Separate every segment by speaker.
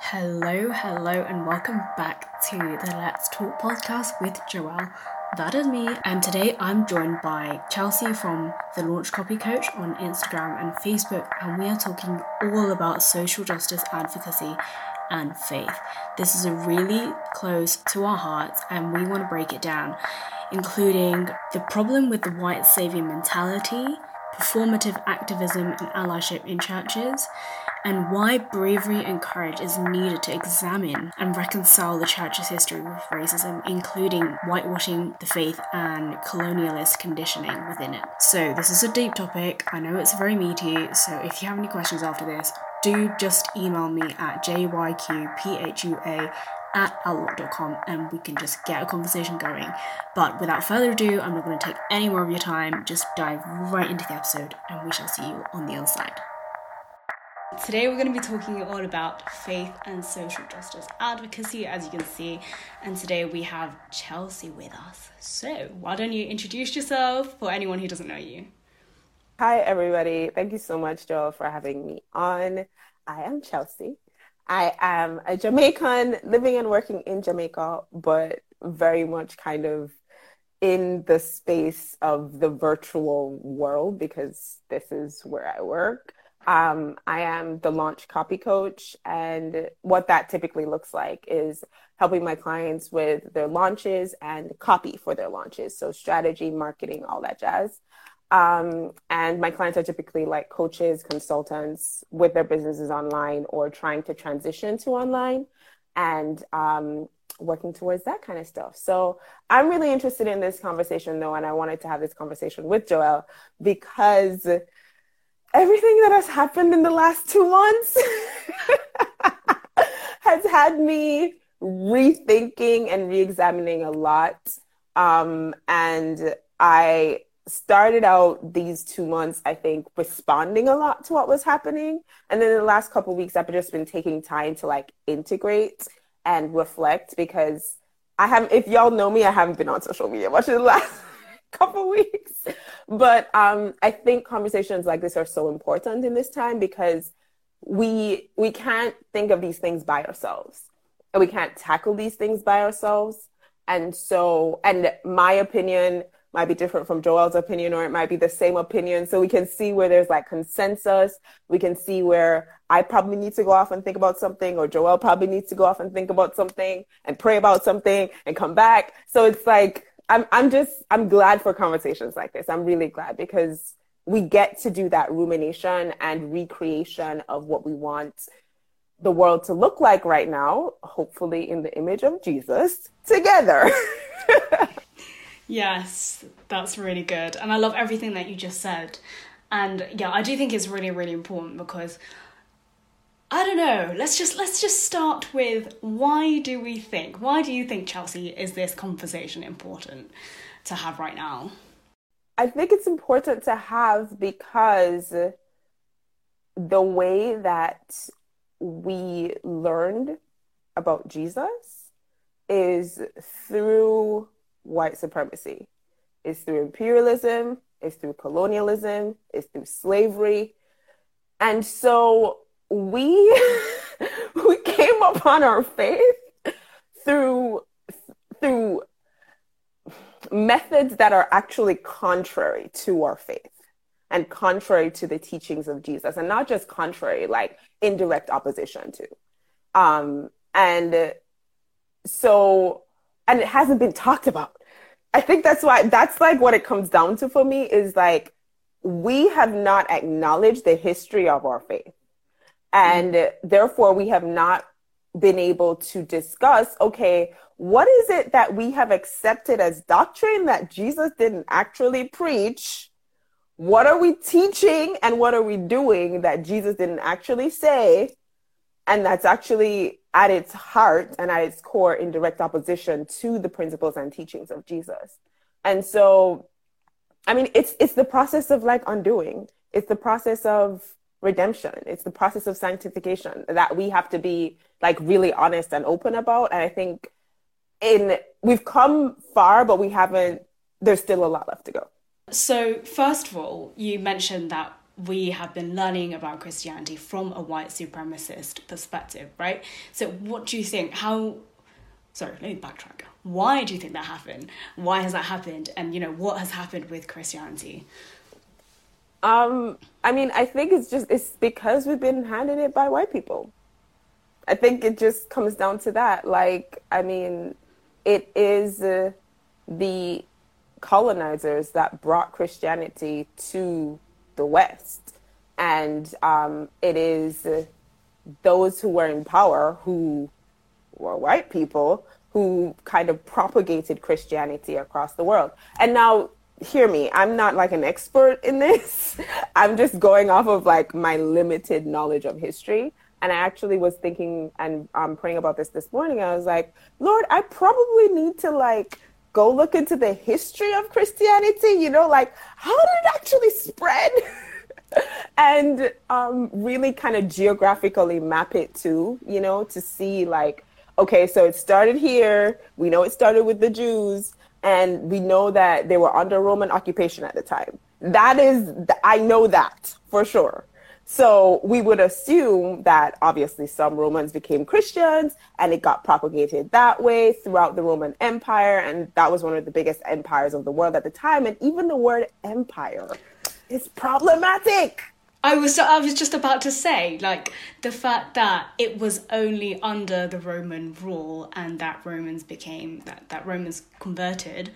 Speaker 1: Hello, hello, and welcome back to the Let's Talk podcast with Joelle. That is me, and today I'm joined by Chelsea from the Launch Copy Coach on Instagram and Facebook, and we are talking all about social justice advocacy and faith. This is a really close to our hearts, and we want to break it down, including the problem with the white savior mentality, performative activism and allyship in churches, and why bravery and courage is needed to examine and reconcile the church's history with racism, including whitewashing the faith and colonialist conditioning within it. So, this is a deep topic. I know it's very meaty, so if you have any questions after this, do just email me at jyqphua at outlook.com and we can just get a conversation going. But without further ado, I'm not going to take any more of your time. Just dive right into the episode and we shall see you on the other side. Today, we're going to be talking all about faith and social justice advocacy, as you can see. And today, we have Chelsea with us. So, why don't you introduce yourself for anyone who doesn't know you?
Speaker 2: Hi, everybody. Thank you so much, Joel, for having me on. I am Chelsea. I am a Jamaican living and working in Jamaica, but very much kind of in the space of the virtual world because this is where I work. Um, I am the launch copy coach, and what that typically looks like is helping my clients with their launches and copy for their launches. So, strategy, marketing, all that jazz. Um, and my clients are typically like coaches, consultants with their businesses online or trying to transition to online and um, working towards that kind of stuff. So I'm really interested in this conversation though, and I wanted to have this conversation with Joelle because everything that has happened in the last two months has had me rethinking and re-examining a lot. Um, and I started out these two months, I think, responding a lot to what was happening. And then the last couple weeks, I've just been taking time to like integrate and reflect because I have if y'all know me, I haven't been on social media much in the last couple weeks. But um, I think conversations like this are so important in this time because we we can't think of these things by ourselves. And we can't tackle these things by ourselves. And so and my opinion might be different from Joel's opinion, or it might be the same opinion. So we can see where there's like consensus. We can see where I probably need to go off and think about something, or Joel probably needs to go off and think about something and pray about something and come back. So it's like, I'm, I'm just, I'm glad for conversations like this. I'm really glad because we get to do that rumination and recreation of what we want the world to look like right now, hopefully in the image of Jesus, together.
Speaker 1: Yes, that's really good. And I love everything that you just said. And yeah, I do think it's really, really important because I don't know. Let's just let's just start with why do we think? Why do you think Chelsea is this conversation important to have right now?
Speaker 2: I think it's important to have because the way that we learned about Jesus is through white supremacy. It's through imperialism, it's through colonialism, it's through slavery. And so we we came upon our faith through through methods that are actually contrary to our faith and contrary to the teachings of Jesus and not just contrary like indirect opposition to um and so and it hasn't been talked about I think that's why that's like what it comes down to for me is like we have not acknowledged the history of our faith. And therefore we have not been able to discuss okay, what is it that we have accepted as doctrine that Jesus didn't actually preach? What are we teaching and what are we doing that Jesus didn't actually say? And that's actually at its heart and at its core in direct opposition to the principles and teachings of Jesus. And so, I mean, it's it's the process of like undoing. It's the process of redemption. It's the process of sanctification that we have to be like really honest and open about. And I think in we've come far, but we haven't. There's still a lot left to go.
Speaker 1: So, first of all, you mentioned that we have been learning about Christianity from a white supremacist perspective, right? So, what do you think? How, sorry, let me backtrack. Why do you think that happened? Why has that happened? And, you know, what has happened with Christianity?
Speaker 2: Um, I mean, I think it's just, it's because we've been handed it by white people. I think it just comes down to that. Like, I mean, it is uh, the colonizers that brought Christianity to the West. And um, it is uh, those who were in power, who were white people, who kind of propagated Christianity across the world. And now, hear me, I'm not like an expert in this. I'm just going off of like my limited knowledge of history. And I actually was thinking and um, praying about this this morning. I was like, Lord, I probably need to like go look into the history of Christianity, you know, like how did it actually spread? and um, really kind of geographically map it too, you know, to see like, okay, so it started here. We know it started with the Jews, and we know that they were under Roman occupation at the time. That is, I know that for sure. So we would assume that obviously some Romans became Christians and it got propagated that way throughout the Roman Empire. And that was one of the biggest empires of the world at the time. And even the word empire is problematic.
Speaker 1: I was I was just about to say like the fact that it was only under the Roman rule and that Romans became that that Romans converted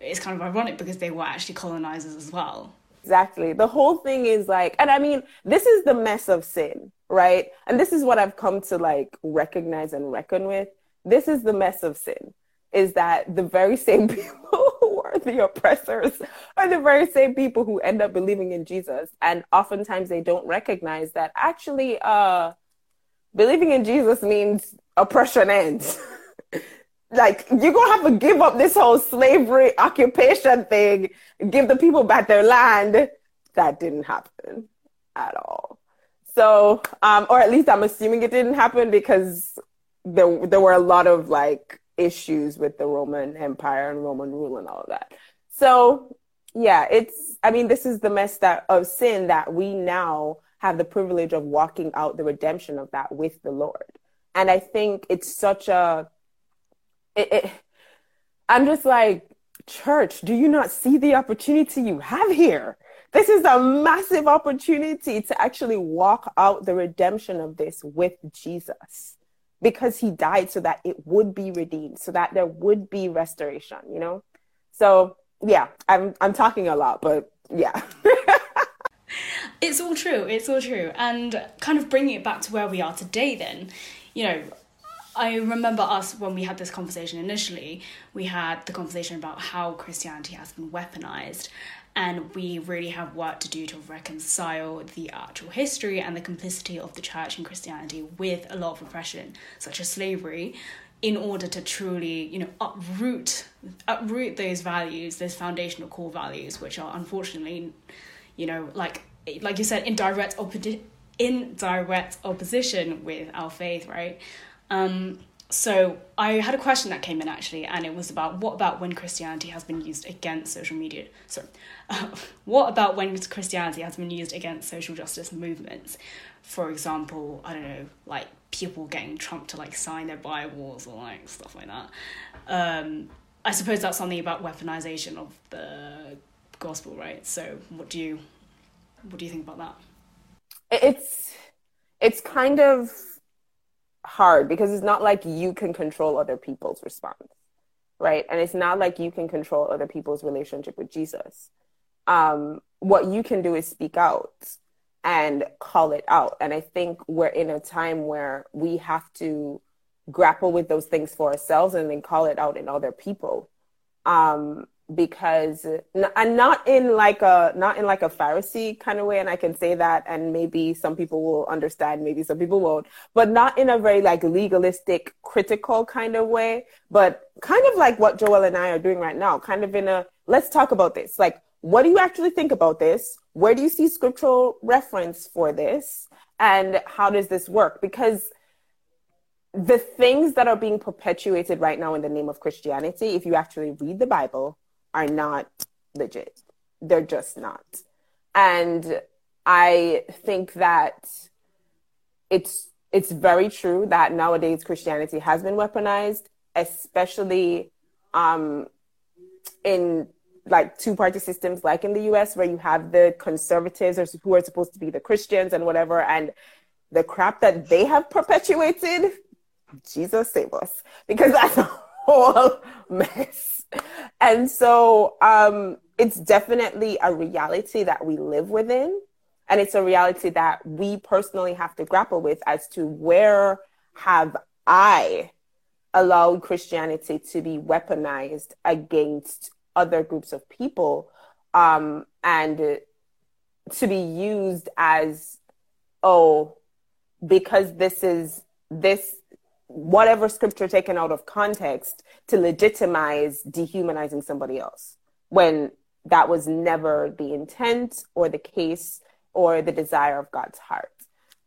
Speaker 1: is kind of ironic because they were actually colonizers as well.
Speaker 2: Exactly. The whole thing is like, and I mean, this is the mess of sin, right? And this is what I've come to like recognize and reckon with. This is the mess of sin is that the very same people are the oppressors are the very same people who end up believing in Jesus. And oftentimes they don't recognize that actually, uh, believing in Jesus means oppression ends. like you're gonna have to give up this whole slavery occupation thing give the people back their land that didn't happen at all so um, or at least i'm assuming it didn't happen because there there were a lot of like issues with the roman empire and roman rule and all of that. So yeah it's i mean this is the mess that of sin that we now have the privilege of walking out the redemption of that with the lord. And i think it's such a it, it, I'm just like, church, do you not see the opportunity you have here? This is a massive opportunity to actually walk out the redemption of this with Jesus because he died so that it would be redeemed, so that there would be restoration, you know? So, yeah, I'm I'm talking a lot, but yeah.
Speaker 1: it's all true. It's all true. And kind of bringing it back to where we are today then, you know, I remember us when we had this conversation initially, we had the conversation about how Christianity has been weaponized, and we really have work to do to reconcile the actual history and the complicity of the church and Christianity with a lot of oppression, such as slavery, in order to truly, you know, uproot uproot those values, those foundational core values, which are unfortunately, you know, like like you said, in direct opposition in direct opposition with our faith, right? Um, so I had a question that came in actually, and it was about what about when Christianity has been used against social media? Sorry, uh, what about when Christianity has been used against social justice movements? For example, I don't know, like people getting Trump to like sign their Bibles or like stuff like that. Um, I suppose that's something about weaponization of the gospel, right? So, what do you what do you think about that?
Speaker 2: It's it's kind of hard because it's not like you can control other people's response, right? And it's not like you can control other people's relationship with Jesus. Um, what you can do is speak out and call it out. And I think we're in a time where we have to grapple with those things for ourselves and then call it out in other people. Um, because and not in like a not in like a pharisee kind of way and i can say that and maybe some people will understand maybe some people won't but not in a very like legalistic critical kind of way but kind of like what joel and i are doing right now kind of in a let's talk about this. Like what do you actually think about this? Where do you see scriptural reference for this? And how does this work? Because the things that are being perpetuated right now in the name of christianity if you actually read the bible are not legit. They're just not. And I think that it's it's very true that nowadays Christianity has been weaponized, especially um, in like two party systems like in the US where you have the conservatives or who are supposed to be the Christians and whatever and the crap that they have perpetuated Jesus save us because that's whole mess. And so um it's definitely a reality that we live within and it's a reality that we personally have to grapple with as to where have I allowed Christianity to be weaponized against other groups of people um, and to be used as oh because this is this whatever scripture taken out of context to legitimize dehumanizing somebody else when that was never the intent or the case or the desire of God's heart.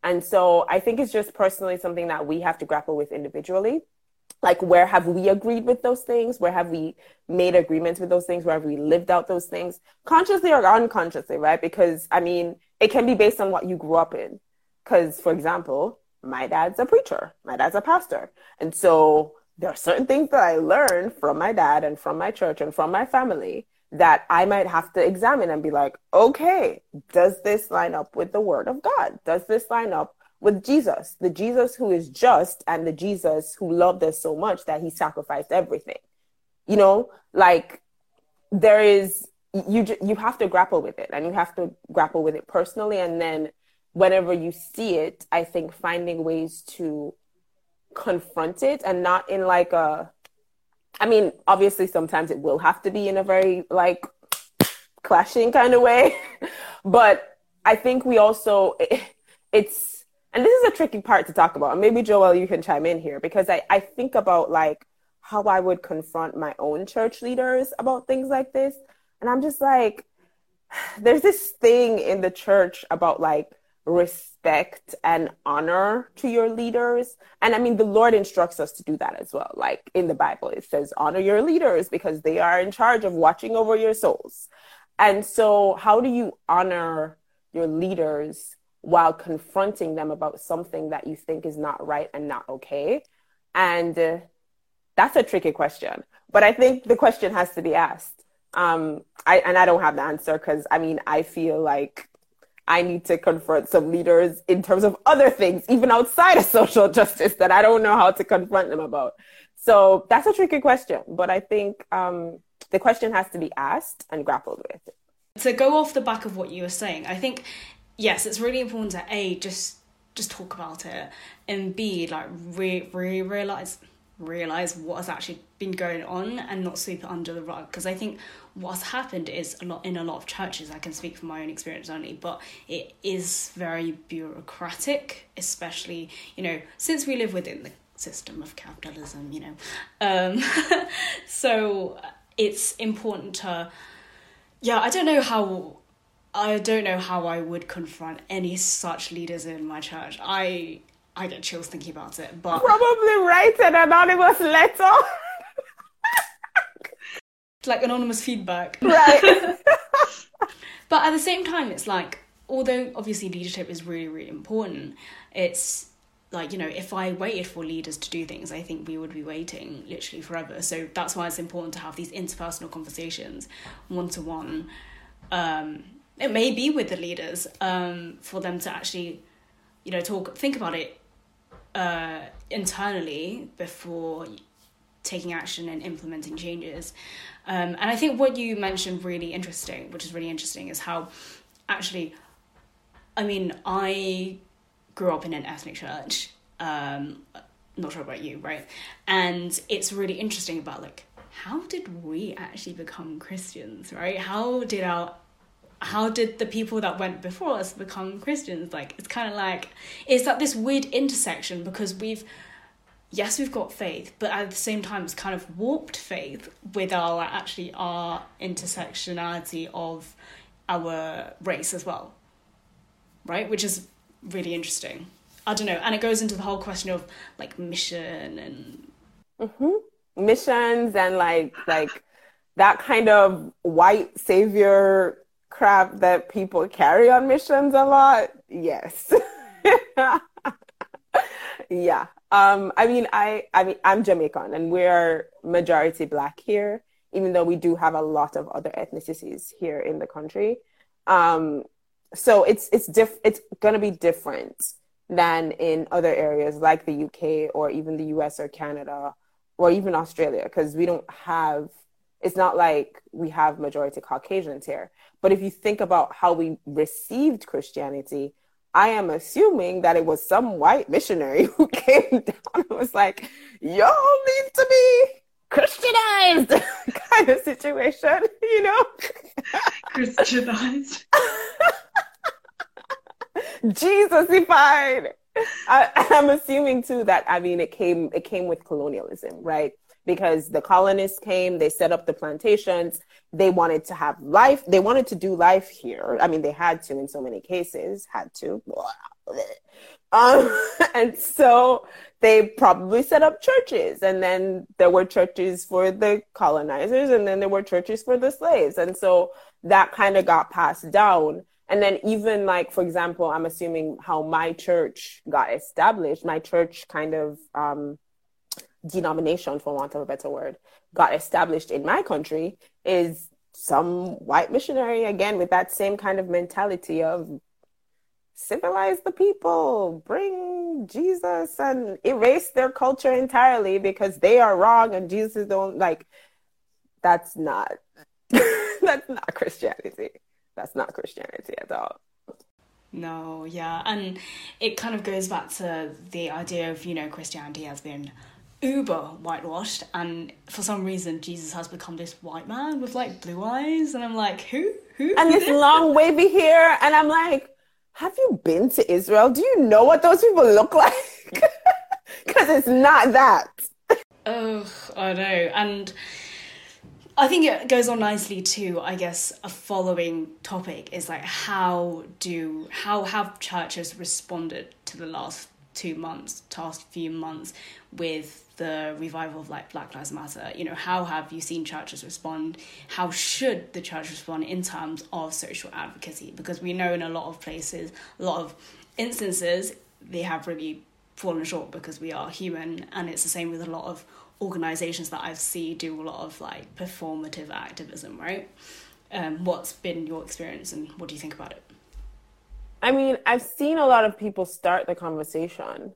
Speaker 2: And so I think it's just personally something that we have to grapple with individually. Like where have we agreed with those things? Where have we made agreements with those things? Where have we lived out those things? Consciously or unconsciously right? Because i mean it can be based on what you grew up in. Because for example my dad's a preacher my dad's a pastor. And so there are certain things that i learned from my dad and from my church and from my family that i might have to examine and be like okay does this line up with the word of god? Does this line up with Jesus, the Jesus who is just and the Jesus who loved us so much that he sacrificed everything. You know, like there is you you have to grapple with it and you have to grapple with it personally and then whenever you see it, I think finding ways to confront it and not in like a I mean, obviously sometimes it will have to be in a very like clashing kind of way, but I think we also it, it's and this is a tricky part to talk about. Maybe Joel, you can chime in here because I, I think about like how I would confront my own church leaders about things like this. And I'm just like, there's this thing in the church about like respect and honor to your leaders. And I mean, the Lord instructs us to do that as well. Like in the Bible, it says, honor your leaders because they are in charge of watching over your souls. And so, how do you honor your leaders while confronting them about something that you think is not right and not okay? And uh, that's a tricky question. But I think the question has to be asked. Um, I, and I don't have the answer because I mean, I feel like I need to confront some leaders in terms of other things, even outside of social justice, that I don't know how to confront them about. So that's a tricky question. But I think um, the question has to be asked and grappled with.
Speaker 1: To go off the back of what you were saying, I think yes, it's really important to a just just talk about it, and b like re, re realize realize what has actually been going on and not sweep it under the rug because i think what's happened is a lot in a lot of churches i can speak from my own experience only but it is very bureaucratic especially you know since we live within the system of capitalism you know um so it's important to yeah i don't know how I don't know how I would confront any such leaders in my church. I I get chills thinking about it, but
Speaker 2: probably write an anonymous letter.
Speaker 1: like anonymous feedback.
Speaker 2: Right.
Speaker 1: but at the same time it's like although obviously leadership is really really important, it's like you know if i waited for leaders to do things i think we would be waiting literally forever so that's why it's important to have these interpersonal conversations one to one um it may be with the leaders um, for them to actually, you know, talk, think about it uh, internally before taking action and implementing changes. Um, and I think what you mentioned really interesting, which is really interesting, is how actually, I mean, I grew up in an ethnic church. Um, not sure about you, right? And it's really interesting about like how did we actually become Christians, right? How did our how did the people that went before us become Christians? Like, it's kind of like, it's at this weird intersection because we've, yes, we've got faith, but at the same time, it's kind of warped faith with our actually our intersectionality of our race as well, right? Which is really interesting. I don't know. And it goes into the whole question of like mission and.
Speaker 2: Mm-hmm. Missions and like, like, that kind of white savior crap that people carry on missions a lot. Yes. yeah. Um, I mean, I, I mean, I'm Jamaican and we're majority black here, even though we do have a lot of other ethnicities here in the country. Um, so it's, it's diff, it's going to be different than in other areas like the UK or even the US or Canada or even Australia, because we don't have, it's not like we have majority Caucasians here. But if you think about how we received Christianity, I am assuming that it was some white missionary who came down and was like, y'all need to be Christianized kind of situation, you know?
Speaker 1: Christianized.
Speaker 2: Jesusified. I, I'm assuming too that I mean it came it came with colonialism, right? Because the colonists came, they set up the plantations, they wanted to have life, they wanted to do life here. I mean, they had to in so many cases, had to. Um, and so they probably set up churches, and then there were churches for the colonizers, and then there were churches for the slaves, and so that kind of got passed down and then even like for example i'm assuming how my church got established my church kind of um, denomination for want of a better word got established in my country is some white missionary again with that same kind of mentality of civilize the people bring jesus and erase their culture entirely because they are wrong and jesus don't like that's not that's not christianity that's not Christianity at all.
Speaker 1: No, yeah. And it kind of goes back to the idea of, you know, Christianity has been uber whitewashed and for some reason Jesus has become this white man with like blue eyes and I'm like, who? Who?
Speaker 2: And this long wavy hair and I'm like, have you been to Israel? Do you know what those people look like? Cuz it's not that.
Speaker 1: Oh, I know. And I think it goes on nicely to, I guess, a following topic is like how do how have churches responded to the last two months, last few months with the revival of like Black Lives Matter? You know, how have you seen churches respond? How should the church respond in terms of social advocacy? Because we know in a lot of places, a lot of instances, they have really fallen short because we are human, and it's the same with a lot of organizations that I've seen do a lot of like performative activism, right? Um, what's been your experience and what do you think about it?
Speaker 2: I mean, I've seen a lot of people start the conversation,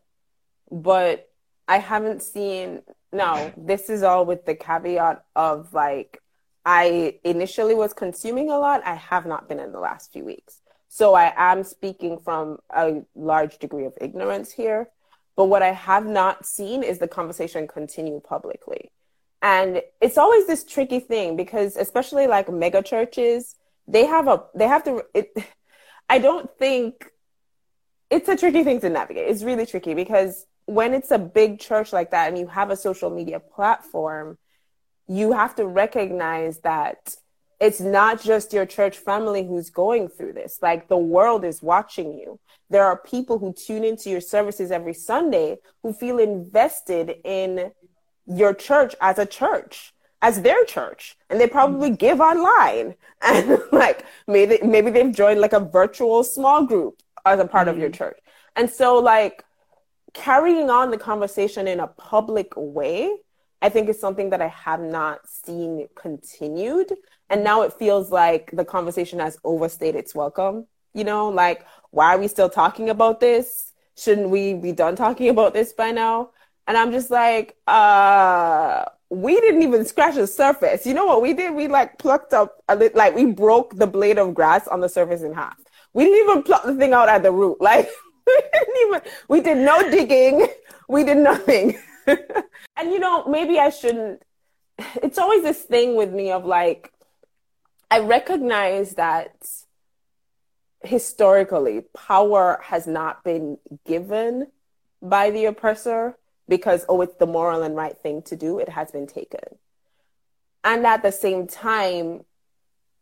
Speaker 2: but I haven't seen. No, this is all with the caveat of like, I initially was consuming a lot. I have not been in the last few weeks. So I am speaking from a large degree of ignorance here. But what I have not seen is the conversation continue publicly. And it's always this tricky thing because especially like mega churches, they have a they have to it, I don't think it's a tricky thing to navigate. It's really tricky because when it's a big church like that and you have a social media platform, you have to recognize that it's not just your church family who's going through this. Like the world is watching you. There are people who tune into your services every Sunday who feel invested in your church as a church, as their church. And they probably mm-hmm. give online. And like maybe maybe they've joined like a virtual small group as a part mm-hmm. of your mm. church. And so like carrying on the conversation in a public way I think is something that I have not seen continued. And now it feels like the conversation has overstayed its welcome. You know, like, why are we still talking about this? Shouldn't we be done talking about this by now? And I'm just like, uh, we didn't even scratch the surface. You know what we did? We like plucked up a li- like we broke the blade of grass on the surface in half. We didn't even pluck the thing out at the root. Like we did no digging. We did nothing. and you know, maybe I shouldn't. It's always this thing with me of like, I recognize that historically power has not been given by the oppressor because, oh, it's the moral and right thing to do. It has been taken. And at the same time,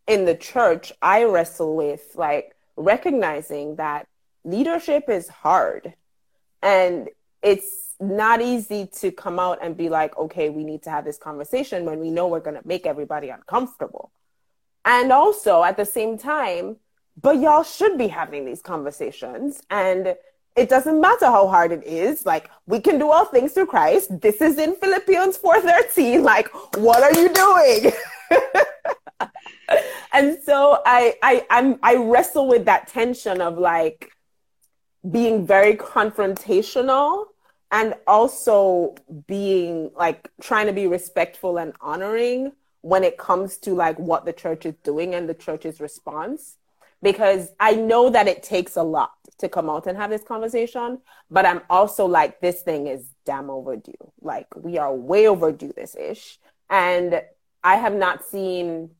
Speaker 2: in the church, I wrestle with like recognizing that leadership is hard and it's not easy to come out and be like, okay, we need to have this conversation when we know we're going to make everybody uncomfortable. And also at the same time, but y'all should be having these conversations. And it doesn't matter how hard it is. Like we can do all things through Christ. This is in Philippians 4:13. Like, what are you doing? and so I I I'm I wrestle with that tension of like being very confrontational and also being like trying to be respectful and honoring when it comes to like what the church is doing and the church's response because I know that it takes a lot to come out and have this conversation, but I'm also like, this thing is damn overdue. Like, we are way overdue this ish. And I have not seen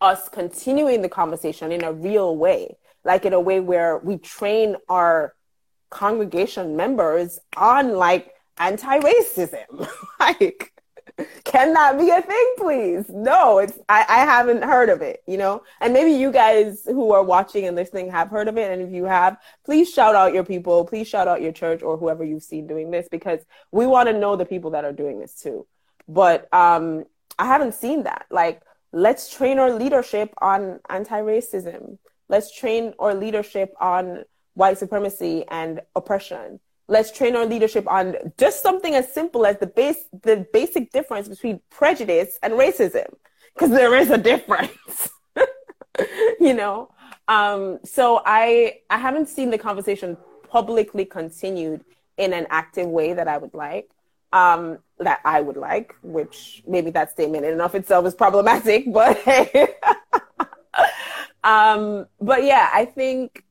Speaker 2: us continuing the conversation in a real way, like in a way where we train our congregation members on like anti racism. like, can that be a thing, please? No, it's I, I haven't heard of it, you know? And maybe you guys who are watching and listening have heard of it. And if you have, please shout out your people, please shout out your church or whoever you've seen doing this because we want to know the people that are doing this too. But um I haven't seen that. Like, let's train our leadership on anti-racism. Let's train our leadership on white supremacy and oppression. Let's train our leadership on just something as simple as the base the basic difference between prejudice and racism because there is a difference you know? Um, so i i haven't seen the conversation publicly continued in an active way that i would like um, that i would like which maybe that statement in and of itself is problematic but um, but yeah i think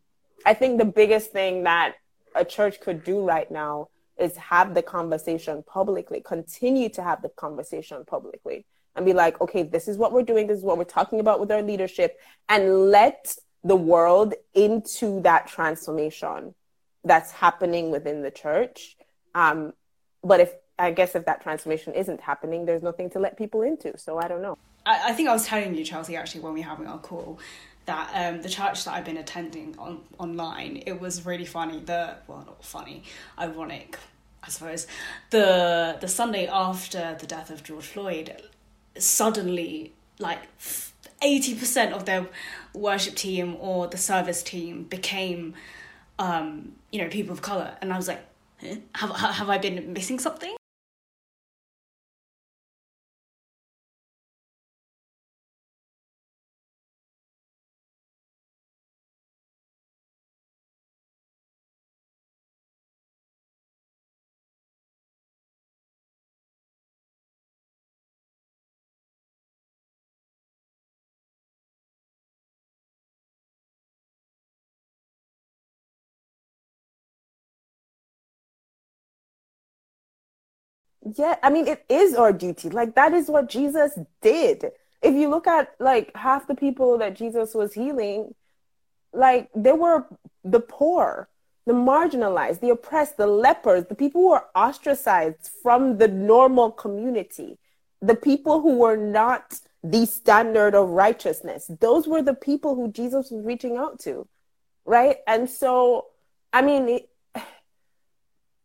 Speaker 2: i think the biggest thing that a church could do right now is have the conversation publicly, continue to have the conversation publicly, and be like, okay, this is what we're doing, this is what we're talking about with our leadership, and let the world into that transformation that's happening within the church. Um, but if I guess if that transformation isn't happening, there's nothing to let people into. So I don't know.
Speaker 1: I, I think I was telling you, Chelsea, actually, when we were having our call, that um, the church that I've been attending on online, it was really funny. The well, not funny, ironic, I suppose. The the Sunday after the death of George Floyd, suddenly like eighty percent of their worship team or the service team became, um, you know, people of color, and I was like, have have I been missing something?
Speaker 2: Yeah, I mean, it is our duty. Like, that is what Jesus did. If you look at like half the people that Jesus was healing, like, they were the poor, the marginalized, the oppressed, the lepers, the people who were ostracized from the normal community, the people who were not the standard of righteousness. Those were the people who Jesus was reaching out to, right? And so, I mean, it,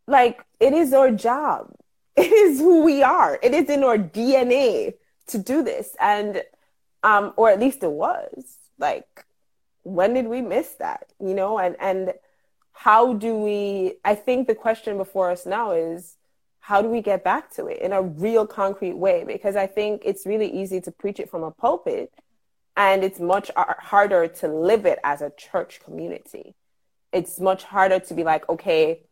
Speaker 2: like, it is our job it is who we are. It is in our DNA to do this. And, um, or at least it was. Like, when did we miss that? You know, and, and how do we, I think the question before us now is, how do we get back to it in a real concrete way? Because I think it's really easy to preach it from a pulpit and it's much harder to live it as a church community. It's much harder to be like, okay,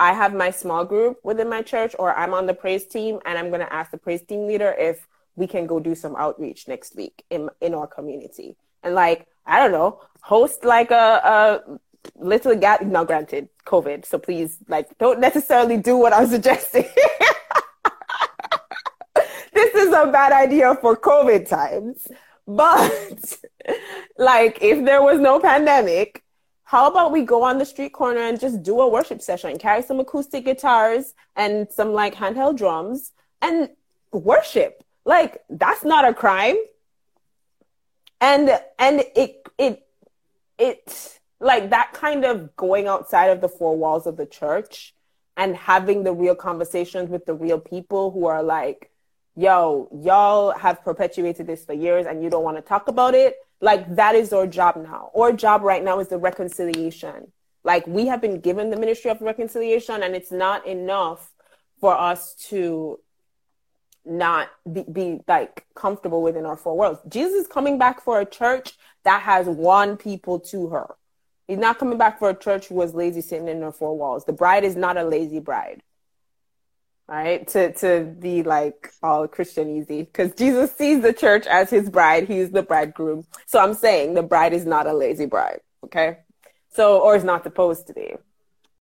Speaker 2: I have my small group within my church, or I'm on the praise team, and I'm going to ask the praise team leader if we can go do some outreach next week in in our community, and like I don't know, host like a, a little gap. Now, granted, COVID, so please like don't necessarily do what I'm suggesting. this is a bad idea for COVID times, but like if there was no pandemic how about we go on the street corner and just do a worship session, carry some acoustic guitars and some like handheld drums and worship. Like that's not a crime. And and it it it like that kind of going outside of the four walls of the church and having the real conversations with the real people who are like yo, y'all have perpetuated this for years and you don't want to talk about it. Like that is our job now. Our job right now is the reconciliation. Like we have been given the ministry of reconciliation and it's not enough for us to not be, be like comfortable within our four worlds. Jesus is coming back for a church that has won people to her. He's not coming back for a church who was lazy sitting in her four walls. The bride is not a lazy bride. Right? To to be like all Christian easy. Because Jesus sees the church as his bride. He's the bridegroom. So I'm saying the bride is not a lazy bride. Okay. So or is not supposed to be.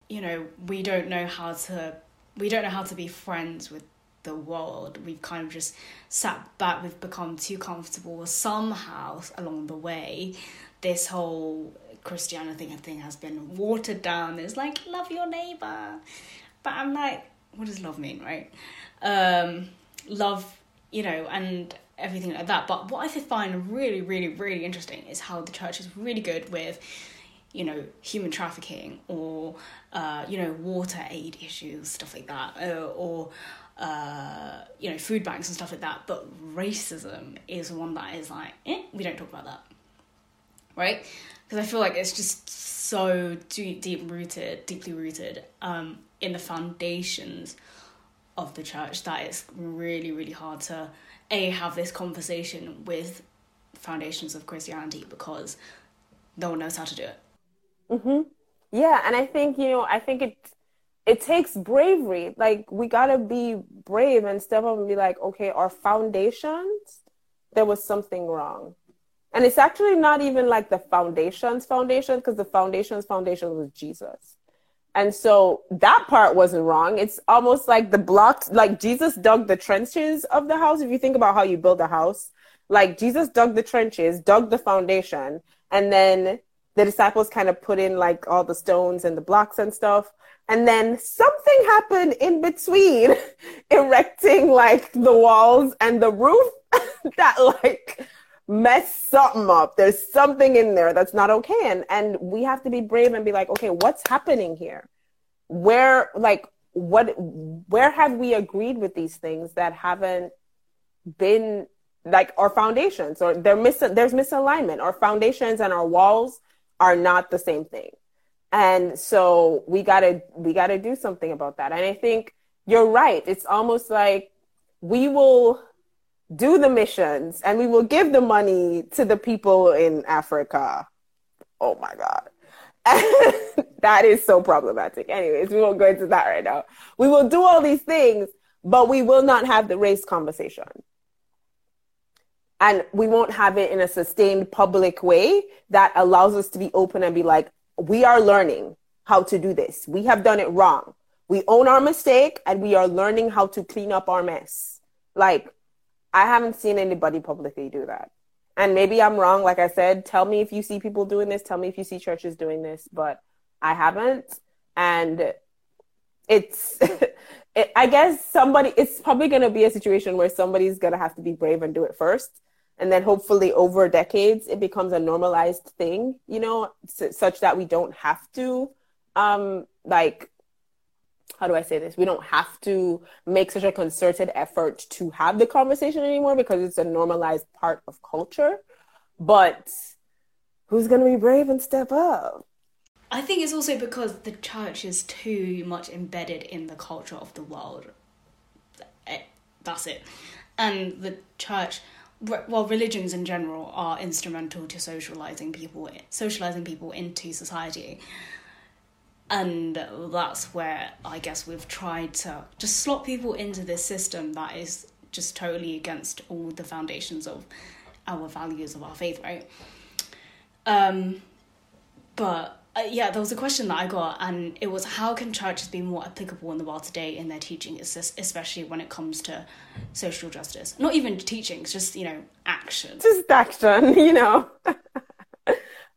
Speaker 1: You know, we don't know how to we don't know how to be friends with the world. We've kind of just sat back, we've become too comfortable somehow along the way. This whole Christianity thing has been watered down. It's like, love your neighbor. But I'm like, what does love mean, right? Um, love, you know, and everything like that. But what I find really, really, really interesting is how the church is really good with, you know, human trafficking or, uh, you know, water aid issues, stuff like that, uh, or, uh, you know, food banks and stuff like that. But racism is one that is like, eh, we don't talk about that, right? Because I feel like it's just so deep, deep rooted, deeply rooted um, in the foundations of the church that it's really, really hard to a have this conversation with foundations of Christianity because no one knows how to do it.
Speaker 2: Mm-hmm. Yeah, and I think you know, I think it it takes bravery. Like we gotta be brave and step up and be like, okay, our foundations, there was something wrong. And it's actually not even like the foundations foundation, because the foundations foundation was Jesus. And so that part wasn't wrong. It's almost like the blocks, like Jesus dug the trenches of the house. If you think about how you build a house, like Jesus dug the trenches, dug the foundation, and then the disciples kind of put in like all the stones and the blocks and stuff. And then something happened in between erecting like the walls and the roof that like messed something up. There's something in there that's not okay. And and we have to be brave and be like, okay, what's happening here? Where like what where have we agreed with these things that haven't been like our foundations or they're mis- there's misalignment. Our foundations and our walls are not the same thing and so we gotta we gotta do something about that and i think you're right it's almost like we will do the missions and we will give the money to the people in africa oh my god that is so problematic anyways we won't go into that right now we will do all these things but we will not have the race conversation and we won't have it in a sustained public way that allows us to be open and be like we are learning how to do this. We have done it wrong. We own our mistake and we are learning how to clean up our mess. Like, I haven't seen anybody publicly do that. And maybe I'm wrong. Like I said, tell me if you see people doing this. Tell me if you see churches doing this, but I haven't. And it's, it, I guess somebody, it's probably going to be a situation where somebody's going to have to be brave and do it first and then hopefully over decades it becomes a normalized thing you know s- such that we don't have to um like how do i say this we don't have to make such a concerted effort to have the conversation anymore because it's a normalized part of culture but who's going to be brave and step up
Speaker 1: I think it's also because the church is too much embedded in the culture of the world. Eh, that's it. And the church well religions in general are instrumental to socializing people socializing people into society and that's where i guess we've tried to just slot people into this system that is just totally against all the foundations of our values of our faith right um but uh, yeah, there was a question that I got, and it was how can churches be more applicable in the world today in their teaching, especially when it comes to social justice? Not even teaching, it's just you know action.
Speaker 2: Just action, you know.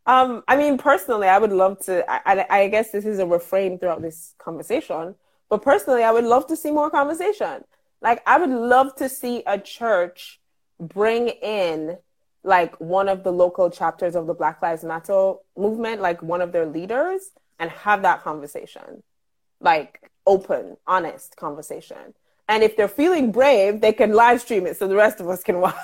Speaker 2: um, I mean, personally, I would love to. I, I guess this is a refrain throughout this conversation, but personally, I would love to see more conversation. Like, I would love to see a church bring in like one of the local chapters of the Black Lives Matter movement, like one of their leaders, and have that conversation, like open, honest conversation. And if they're feeling brave, they can live stream it so the rest of us can watch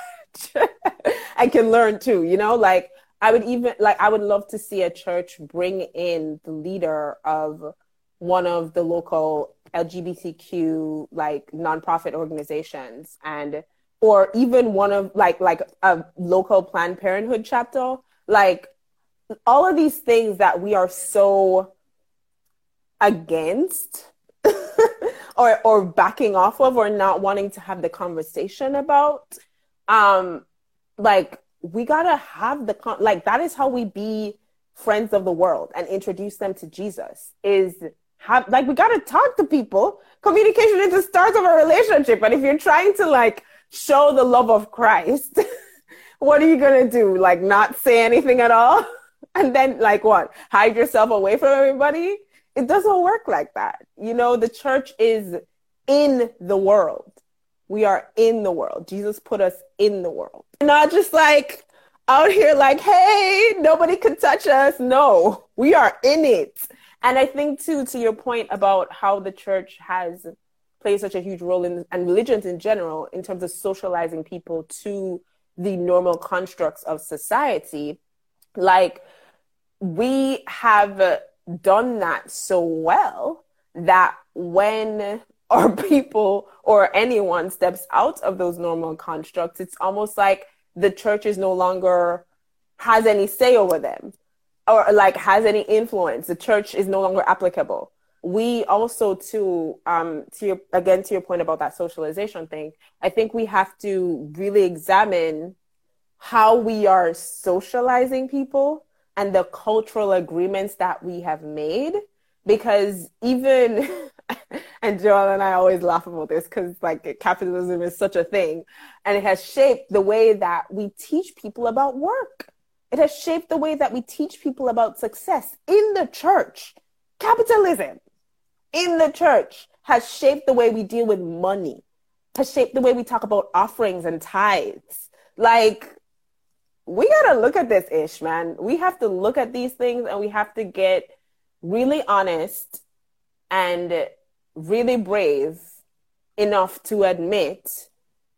Speaker 2: and can learn too, you know? Like, I would even, like, I would love to see a church bring in the leader of one of the local LGBTQ, like, nonprofit organizations and, or even one of, like, like a local Planned Parenthood chapter. Like, all of these things that we are so against or or backing off of or not wanting to have the conversation about um like we gotta have the con- like that is how we be friends of the world and introduce them to jesus is have like we gotta talk to people. Communication is the start of a relationship and if you're trying to like show the love of christ what are you gonna do? Like not say anything at all? And then like what? Hide yourself away from everybody? It doesn't work like that. You know, the church is in the world. We are in the world. Jesus put us in the world. Not just like out here like, hey, nobody can touch us. No, we are in it. And I think too, to your point about how the church has played such a huge role in and religions in general in terms of socializing people to the normal constructs of society, like we have done that so well that when our people or anyone steps out of those normal constructs, it's almost like the church is no longer has any say over them or like has any influence. The church is no longer applicable. We also too, um, to your, again to your point about that socialization thing, I think we have to really examine how we are socializing people and the cultural agreements that we have made because even and Joel and I always laugh about this because like capitalism is such a thing and it has shaped the way that we teach people about work. It has shaped the way that we teach people about success in the church. Capitalism in the church has shaped the way we deal with money, has shaped the way we talk about offerings and tithes. Like we gotta look at this ish, man. We have to look at these things and we have to get really honest and really brave enough to admit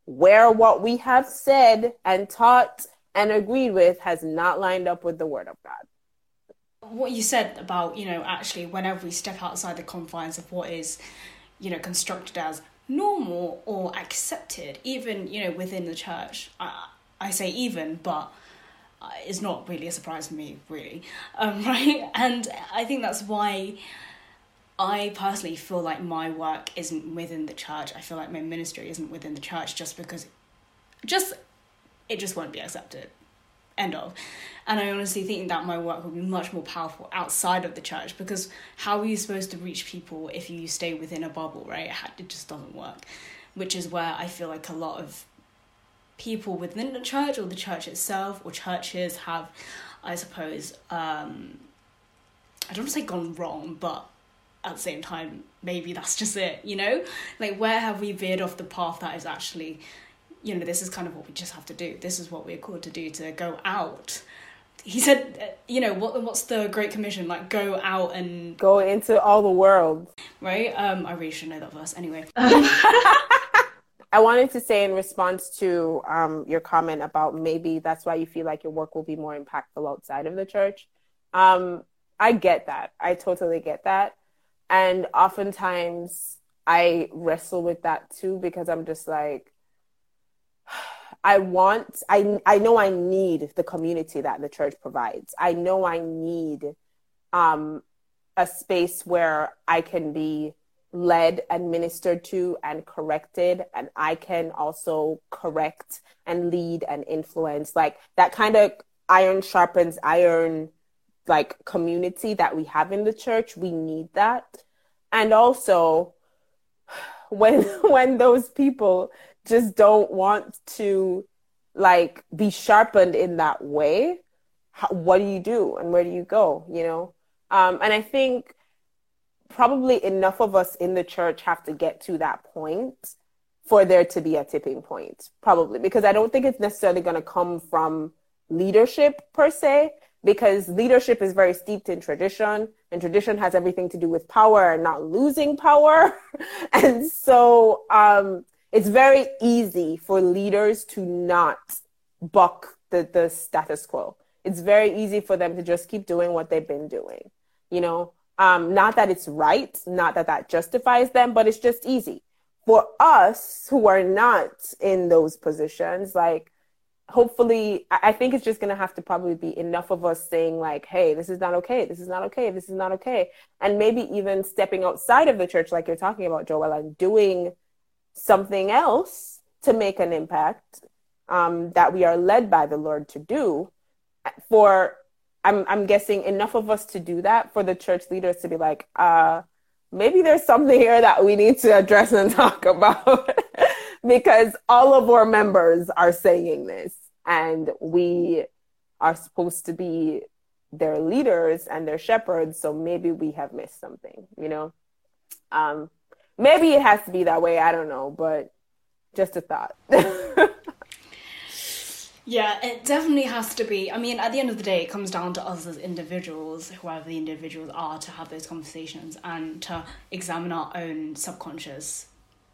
Speaker 2: where what we have said and taught and agreed with has not lined up with the word of God.
Speaker 1: What you said about, you know, actually, whenever we step outside the confines of what is, you know, constructed as normal or accepted, even, you know, within the church, I, I say even, but it's not really a surprise to me, really, um, right? And I think that's why I personally feel like my work isn't within the church. I feel like my ministry isn't within the church just because, just it just won't be accepted. End of. And I honestly think that my work will be much more powerful outside of the church because how are you supposed to reach people if you stay within a bubble, right? It just doesn't work. Which is where I feel like a lot of people within the church or the church itself or churches have, I suppose, um, I don't want to say gone wrong, but at the same time, maybe that's just it, you know? Like, where have we veered off the path that is actually, you know, this is kind of what we just have to do. This is what we're called to do to go out. He said, uh, you know, what what's the Great Commission? Like, go out and
Speaker 2: go into all the world.
Speaker 1: Right? Um, I really should know that verse. Anyway.
Speaker 2: I wanted to say in response to um, your comment about maybe that's why you feel like your work will be more impactful outside of the church. Um, I get that. I totally get that. And oftentimes I wrestle with that too because I'm just like, I want, I, I know I need the community that the church provides. I know I need um, a space where I can be led and ministered to and corrected and i can also correct and lead and influence like that kind of iron sharpens iron like community that we have in the church we need that and also when when those people just don't want to like be sharpened in that way how, what do you do and where do you go you know um, and i think probably enough of us in the church have to get to that point for there to be a tipping point, probably, because I don't think it's necessarily going to come from leadership per se. Because leadership is very steeped in tradition and tradition has everything to do with power and not losing power. And so um, it's very easy for leaders to not buck the, the status quo. It's very easy for them to just keep doing what they've been doing you know? Um, not that it's right not that that justifies them but it's just easy. For us who are not in those positions like hopefully i think it's just going to have to probably be enough of us saying like hey this is not okay this is not okay this is not okay. And maybe even stepping outside of the church like you're talking about Joelle and doing something else to make an impact um, that we are led by the lord to do. For I'm, I'm guessing enough of us to do that for the church leaders to be like uh, maybe there's something here that we need to address and talk about. Because all of our members are saying this and we are supposed to be their leaders and their shepherds so maybe we have missed something you know? Um maybe it has to be that way i don't know but just a thought.
Speaker 1: Yeah it definitely has to be. I mean at the end of the day it comes down to us as individuals whoever the individuals are to have those conversations and to examine our own subconscious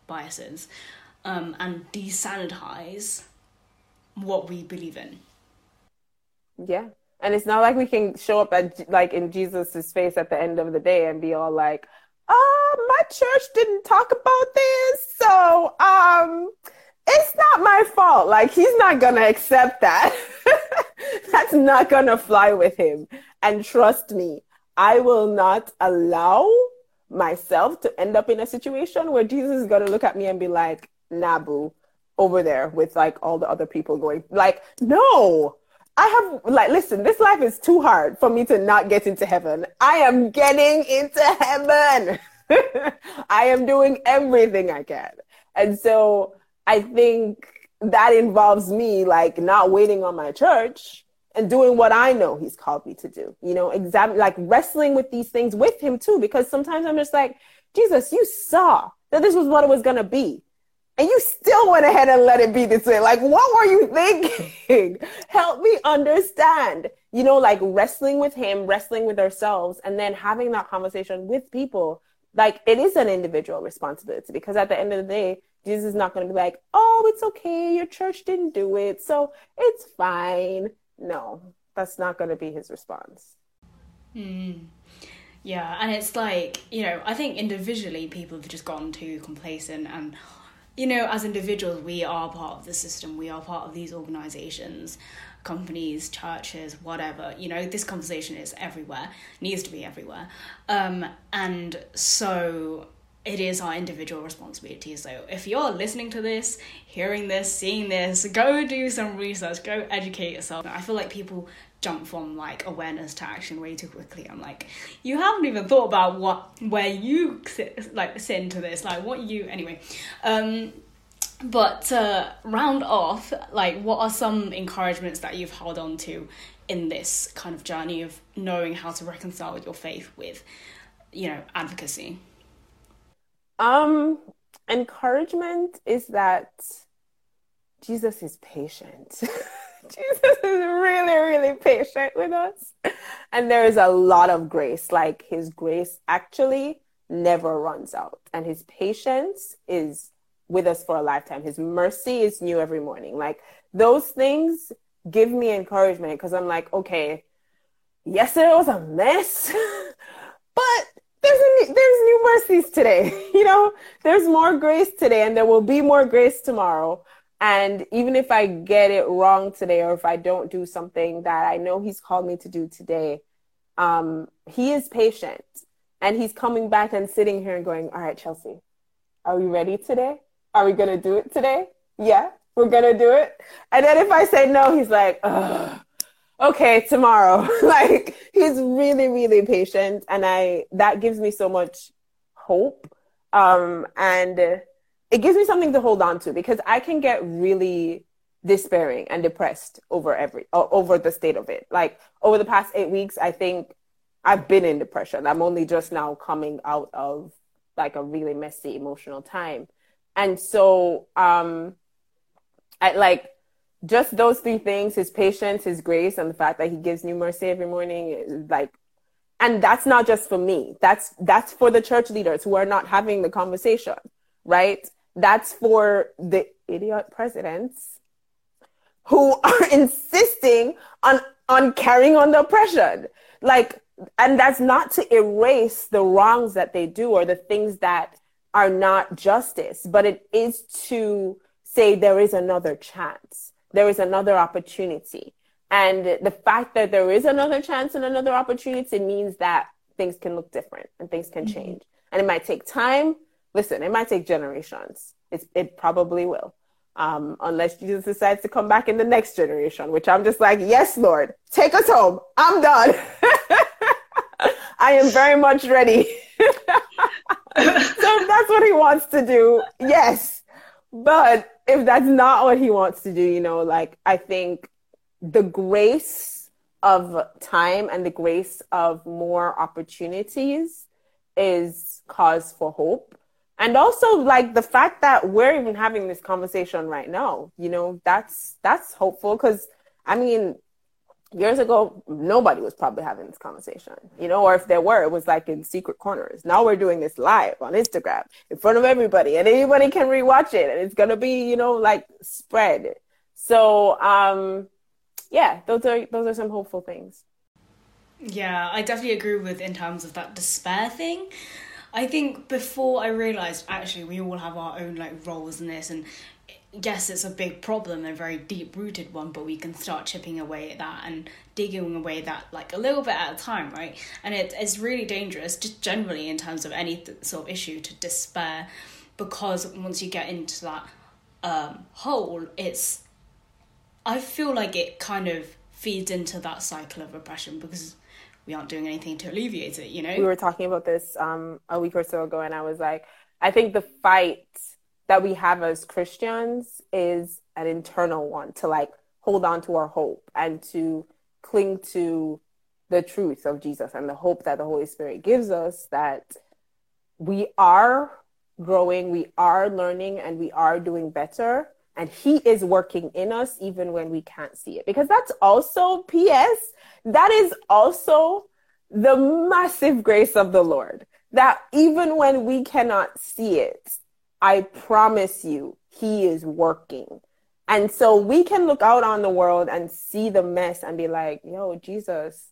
Speaker 1: biases um, and desanitize what we believe in.
Speaker 2: Yeah. And it's not like we can show up at like in Jesus's face at the end of the day and be all like, "Oh, my church didn't talk about this, so um, it's not my fault." Like he's not gonna accept that. That's not gonna fly with him. And trust me, I will not allow myself to end up in a situation where Jesus is gonna look at me and be like, "Nah, boo, over there with like all the other people going like no! I have like listen this life is too hard for me to not get into heaven. I am getting into heaven. I am doing everything i can. And so i think that involves me like not waiting on my church and doing what i know he's called me to do you know examine like wrestling with these things with him too because sometimes i'm just like jesus you saw that this was what it was going to be and you still went ahead and let it be this way. Like, what were you thinking? Help me understand. You know, like wrestling with him, wrestling with ourselves, and then having that conversation with people. Like, it is an individual responsibility because at the end of the day, Jesus is not going to be like, oh, it's okay. Your church didn't do it. So it's fine. No, that's not going to be his response.
Speaker 1: Mm. Yeah. And it's like, you know, I think individually people have just gotten too complacent and you know, as individuals, we are part of the system, we are part of these organizations, companies, churches, whatever. You know, this conversation is everywhere, needs to be everywhere. Um, and so it is our individual responsibility. So if you're listening to this, hearing this, seeing this, go do some research, go educate yourself. I feel like people jump from like awareness to action way too quickly. I'm like, you haven't even thought about what where you sit, like sit into this, like what you anyway. Um, but to round off, like, what are some encouragements that you've held on to in this kind of journey of knowing how to reconcile your faith with, you know, advocacy?
Speaker 2: Um, encouragement is that Jesus is patient. Jesus is really, really patient with us. And there is a lot of grace. Like his grace actually never runs out. And his patience is with us for a lifetime. His mercy is new every morning. Like those things give me encouragement because I'm like, okay, yesterday was a mess, but there's there's new mercies today. you know, there's more grace today, and there will be more grace tomorrow. And even if I get it wrong today, or if I don't do something that I know He's called me to do today, um, He is patient, and He's coming back and sitting here and going, "All right, Chelsea, are we ready today? Are we gonna do it today? Yeah, we're gonna do it." And then if I say no, He's like, "Okay, tomorrow." like He's really, really patient, and I that gives me so much hope. Um, and it gives me something to hold on to because I can get really despairing and depressed over every over the state of it. Like over the past 8 weeks, I think I've been in depression. I'm only just now coming out of like a really messy emotional time. And so um I like just those three things his patience his grace and the fact that he gives new mercy every morning like and that's not just for me that's that's for the church leaders who are not having the conversation right that's for the idiot presidents who are insisting on on carrying on the oppression like and that's not to erase the wrongs that they do or the things that are not justice but it is to say there is another chance there is another opportunity. And the fact that there is another chance and another opportunity means that things can look different and things can mm-hmm. change. And it might take time. Listen, it might take generations. It's, it probably will. Um, unless Jesus decides to come back in the next generation, which I'm just like, yes, Lord, take us home. I'm done. I am very much ready. so that's what he wants to do, yes. But if that's not what he wants to do, you know, like I think the grace of time and the grace of more opportunities is cause for hope. And also like the fact that we're even having this conversation right now, you know, that's that's hopeful because I mean, years ago, nobody was probably having this conversation, you know, or if there were, it was like in secret corners. Now we're doing this live on Instagram in front of everybody, and anybody can rewatch it, and it's gonna be, you know, like spread. So, um, yeah, those are those are some hopeful things.
Speaker 1: Yeah, I definitely agree with in terms of that despair thing. I think before I realized actually we all have our own like roles in this, and yes, it's a big problem, a very deep rooted one, but we can start chipping away at that and digging away that like a little bit at a time, right? And it, it's really dangerous, just generally in terms of any th- sort of issue, to despair because once you get into that um, hole, it's I feel like it kind of feeds into that cycle of oppression because we aren't doing anything to alleviate it, you know?
Speaker 2: We were talking about this um, a week or so ago, and I was like, I think the fight that we have as Christians is an internal one to like hold on to our hope and to cling to the truth of Jesus and the hope that the Holy Spirit gives us that we are growing, we are learning, and we are doing better. And He is working in us even when we can't see it. Because that's also, P.S., that is also the massive grace of the Lord. That even when we cannot see it, I promise you, he is working. And so we can look out on the world and see the mess and be like, yo, Jesus,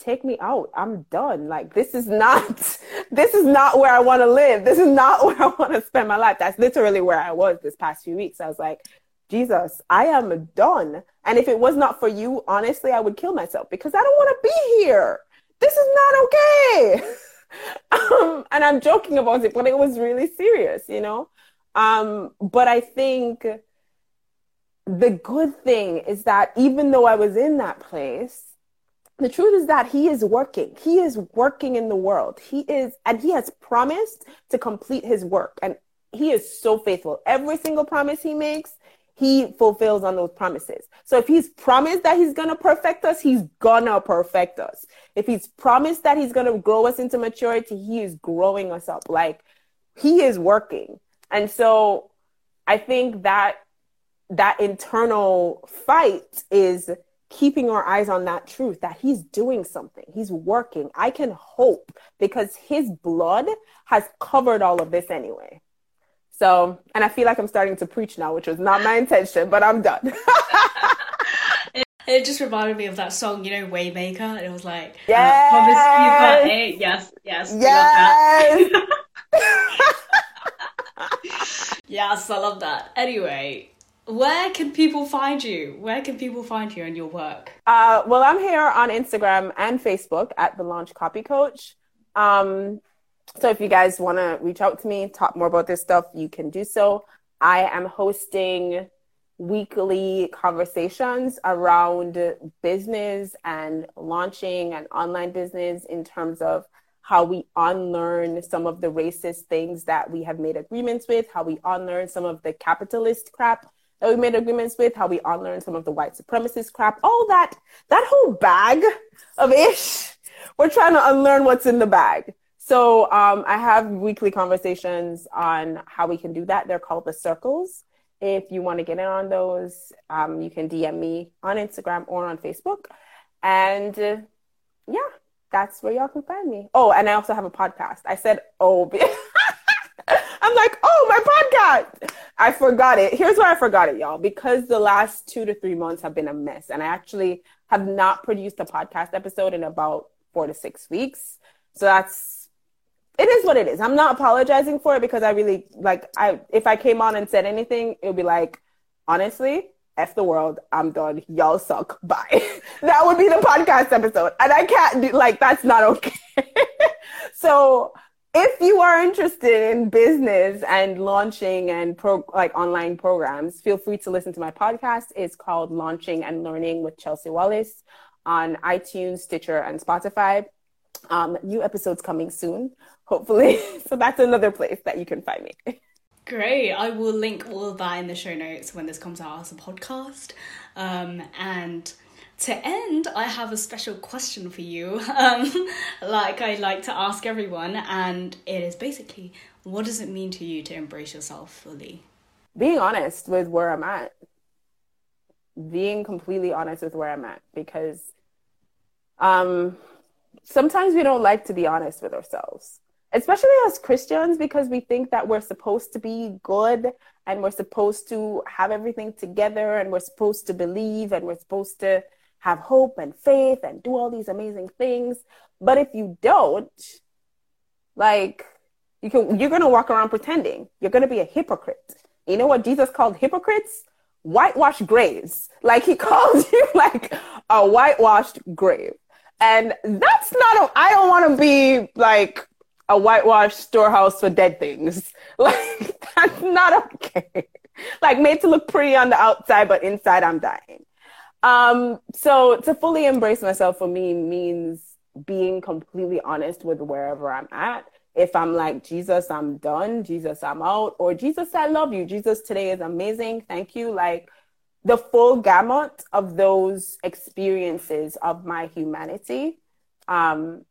Speaker 2: take me out. I'm done. Like this is not this is not where I want to live. This is not where I want to spend my life. That's literally where I was this past few weeks. I was like, Jesus, I am done. And if it was not for you, honestly, I would kill myself because I don't want to be here. This is not okay. um, and I'm joking about it, but it was really serious, you know. Um, but I think the good thing is that even though I was in that place, the truth is that he is working. He is working in the world. He is, and he has promised to complete his work. And he is so faithful. Every single promise he makes, he fulfills on those promises. So if he's promised that he's to perfect us, he's to perfect us. If he's promised that he's to grow us into maturity, he is growing us up. Like he is working. And so I think that that internal fight is keeping our eyes on that truth that he's doing something. He's working. I can hope because his blood has covered all of this anyway. So, and I feel like I'm starting to preach now, which was not my intention, but I'm done.
Speaker 1: it, just reminded me of that song, you know, Waymaker. It was like,
Speaker 2: yes,
Speaker 1: uh, yes, yes, yes. yes, I love that. Anyway, where can people find you? Where can people find you and your work?
Speaker 2: Uh, well, I'm here on Instagram and Facebook at the Launch Copy Coach. Um, so if you guys want to reach out to me, talk more about this stuff, you can do so. I am hosting weekly conversations around business and launching an online business in terms of how we unlearn some of the racist things that we have made agreements with, how we unlearn some of the capitalist crap that we made agreements with, how we unlearn some of the white supremacist crap, all that, that whole bag of ish. We're trying to unlearn what's in the bag. So um, I have weekly conversations on how we can do that. They're called the circles. If you want to get in on those, um, you can DM me on Instagram or on Facebook. And uh, yeah, that's where y'all can find me. Oh, and I also have a podcast. I said, oh, I'm like, oh, my podcast. I forgot it. Here's why I forgot it, y'all. Because the last two to three months have been a mess. And I actually have not produced a podcast episode in about four to six weeks. So that's it is what it is. I'm not apologizing for it because I really like I if I came on and said anything, it would be like, honestly, F the world, I'm done. Y'all suck. Bye. that would be the podcast episode. And I can't do like that's not okay. so if you are interested in business and launching and pro like online programs, feel free to listen to my podcast. It's called Launching and Learning with Chelsea Wallace on iTunes, Stitcher, and Spotify. Um, new episodes coming soon, hopefully. so that's another place that you can find me.
Speaker 1: Great. I will link all of that in the show notes when this comes out as a podcast. Um, and to end, I have a special question for you, um, like I like to ask everyone, and it is basically what does it mean to you to embrace yourself fully?
Speaker 2: Being honest with where I'm at. Being completely honest with where I'm at because um, sometimes we don't like to be honest with ourselves especially as Christians, because we think that we're supposed to be good and we're supposed to have everything together and we're supposed to believe and we're supposed to have hope and faith and do all these amazing things. But if you don't, like, you can, you're to walk around pretending. You're to be a hypocrite. You know what Jesus called hypocrites? Whitewashed graves. Like, he called you like a whitewashed grave. And that's not, I don't want to be like a whitewashed storehouse for dead things. Like that's not okay. like made to look pretty on the outside, but inside I'm dying. Um, so to fully embrace myself for me means being completely honest with wherever I'm at. If I'm like, Jesus, I'm done. Jesus, I'm out. Or Jesus, I love you. Jesus, today is amazing. Thank you. Like the full gamut of those experiences of my humanity. Um,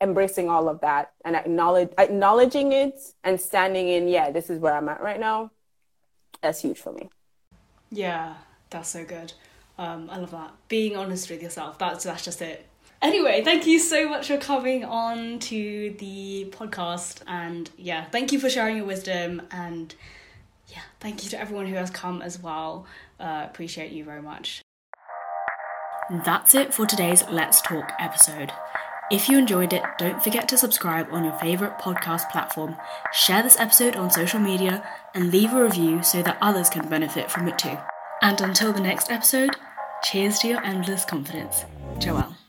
Speaker 2: embracing all of that and acknowledge acknowledging it and standing in yeah this is where i'm at right now that's huge for me
Speaker 1: yeah that's so good um, i love that. Being honest with yourself. That's that's just it. Anyway thank you so much for coming on to the podcast. And yeah thank you for sharing your wisdom. And yeah thank you to everyone who has come as well. Uh, appreciate you very much. That's it for today's let's talk episode. If you enjoyed it, don't forget to subscribe on your favourite podcast platform, share this episode on social media, and leave a review so that others can benefit from it too. And until the next episode, cheers to your endless confidence. Joelle.